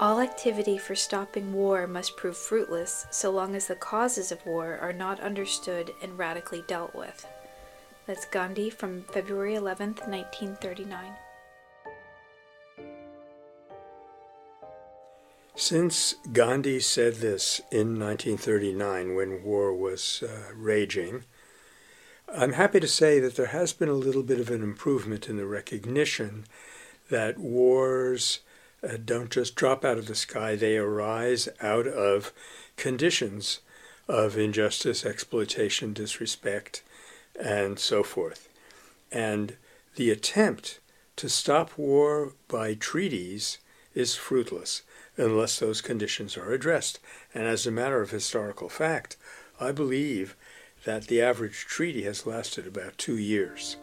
activity for stopping war must prove fruitless so long as the causes of war are not understood and radically dealt with. That's Gandhi from February 11th, 1939. Since Gandhi said this in 1939 when war was uh, raging, I'm happy to say that there has been a little bit of an improvement in the recognition that wars uh, don't just drop out of the sky, they arise out of conditions of injustice, exploitation, disrespect, and so forth. And the attempt to stop war by treaties is fruitless unless those conditions are addressed. And as a matter of historical fact, I believe that the average treaty has lasted about two years.